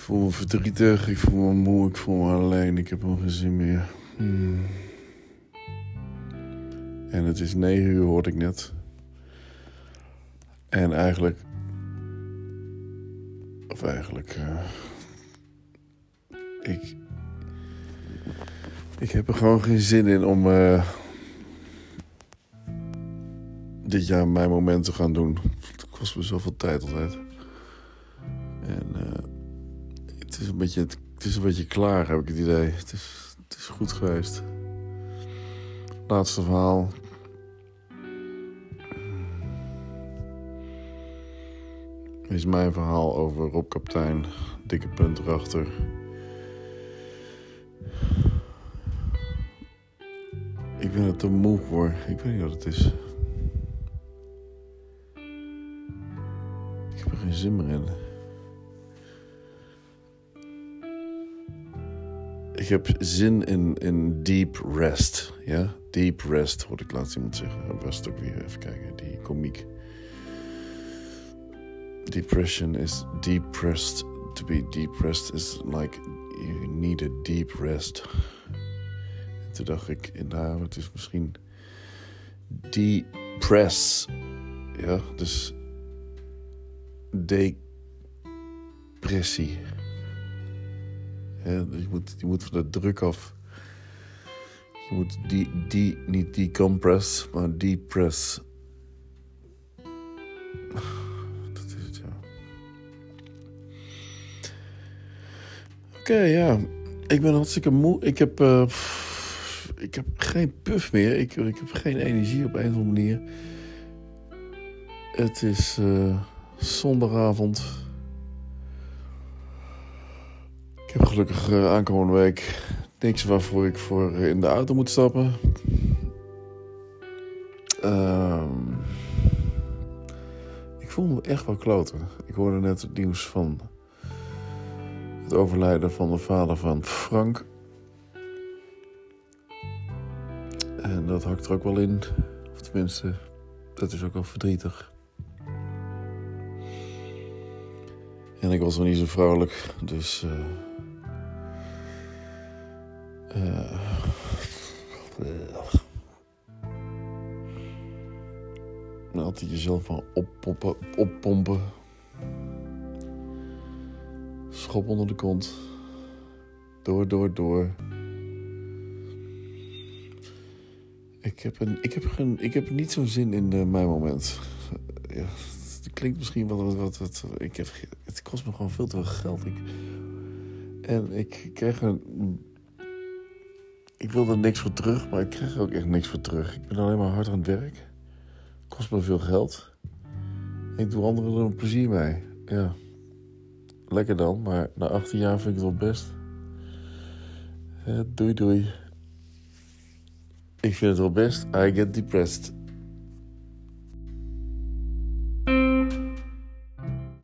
voel me verdrietig, ik voel me moe, ik voel me alleen, ik heb geen zin meer. Hmm. En het is negen uur, hoorde ik net. En eigenlijk. Of eigenlijk. Uh, ik. Ik heb er gewoon geen zin in om. Uh, dit jaar mijn moment te gaan doen. Het kost me zoveel tijd altijd. En. Uh, is een beetje. Het is een beetje klaar, heb ik het idee. Het is, het is goed geweest. Laatste verhaal. is mijn verhaal over Rob Kaptein. Dikke punt erachter. Ik ben er te moe voor. Ik weet niet wat het is. Ik heb er geen zin meer in. Ik heb zin in, in deep rest. Ja? Deep rest, hoorde ik laatst iemand zeggen. Rest ook weer even kijken, die komiek. depression is depressed. To be depressed is like you need a deep rest. En toen dacht ik, nou, het is misschien depress. Ja, dus depressie. Ja, je, moet, van de druk af. Je moet die, die, niet decompress, maar depress. Oké, ja. Ik ben hartstikke moe. Ik heb, uh, ik heb geen puff meer. Ik, ik heb geen energie op een of andere manier. Het is uh, zondagavond. Ik heb gelukkig uh, aankomende week niks waarvoor ik voor in de auto moet stappen. Uh, ik voel me echt wel kloten. Ik hoorde net het nieuws van het overlijden van de vader van Frank. En dat hakt er ook wel in. Of tenminste, dat is ook wel verdrietig. En ik was nog niet zo vrolijk, dus. Uh, uh, altijd jezelf van oppompen. oppompen schop onder de kont. Door, door, door. Ik heb, een, ik heb, geen, ik heb niet zo'n zin in uh, mijn moment. Ja, het klinkt misschien wel wat, wat, wat. ik heb, het kost me gewoon veel te veel geld. Ik, en ik krijg een. Ik wil er niks voor terug, maar ik krijg er ook echt niks voor terug. Ik ben alleen maar hard aan het werk. Kost me veel geld. ik doe anderen er een plezier mee. Ja lekker dan, maar na 18 jaar vind ik het wel best. doei doei. Ik vind het wel best. I get depressed.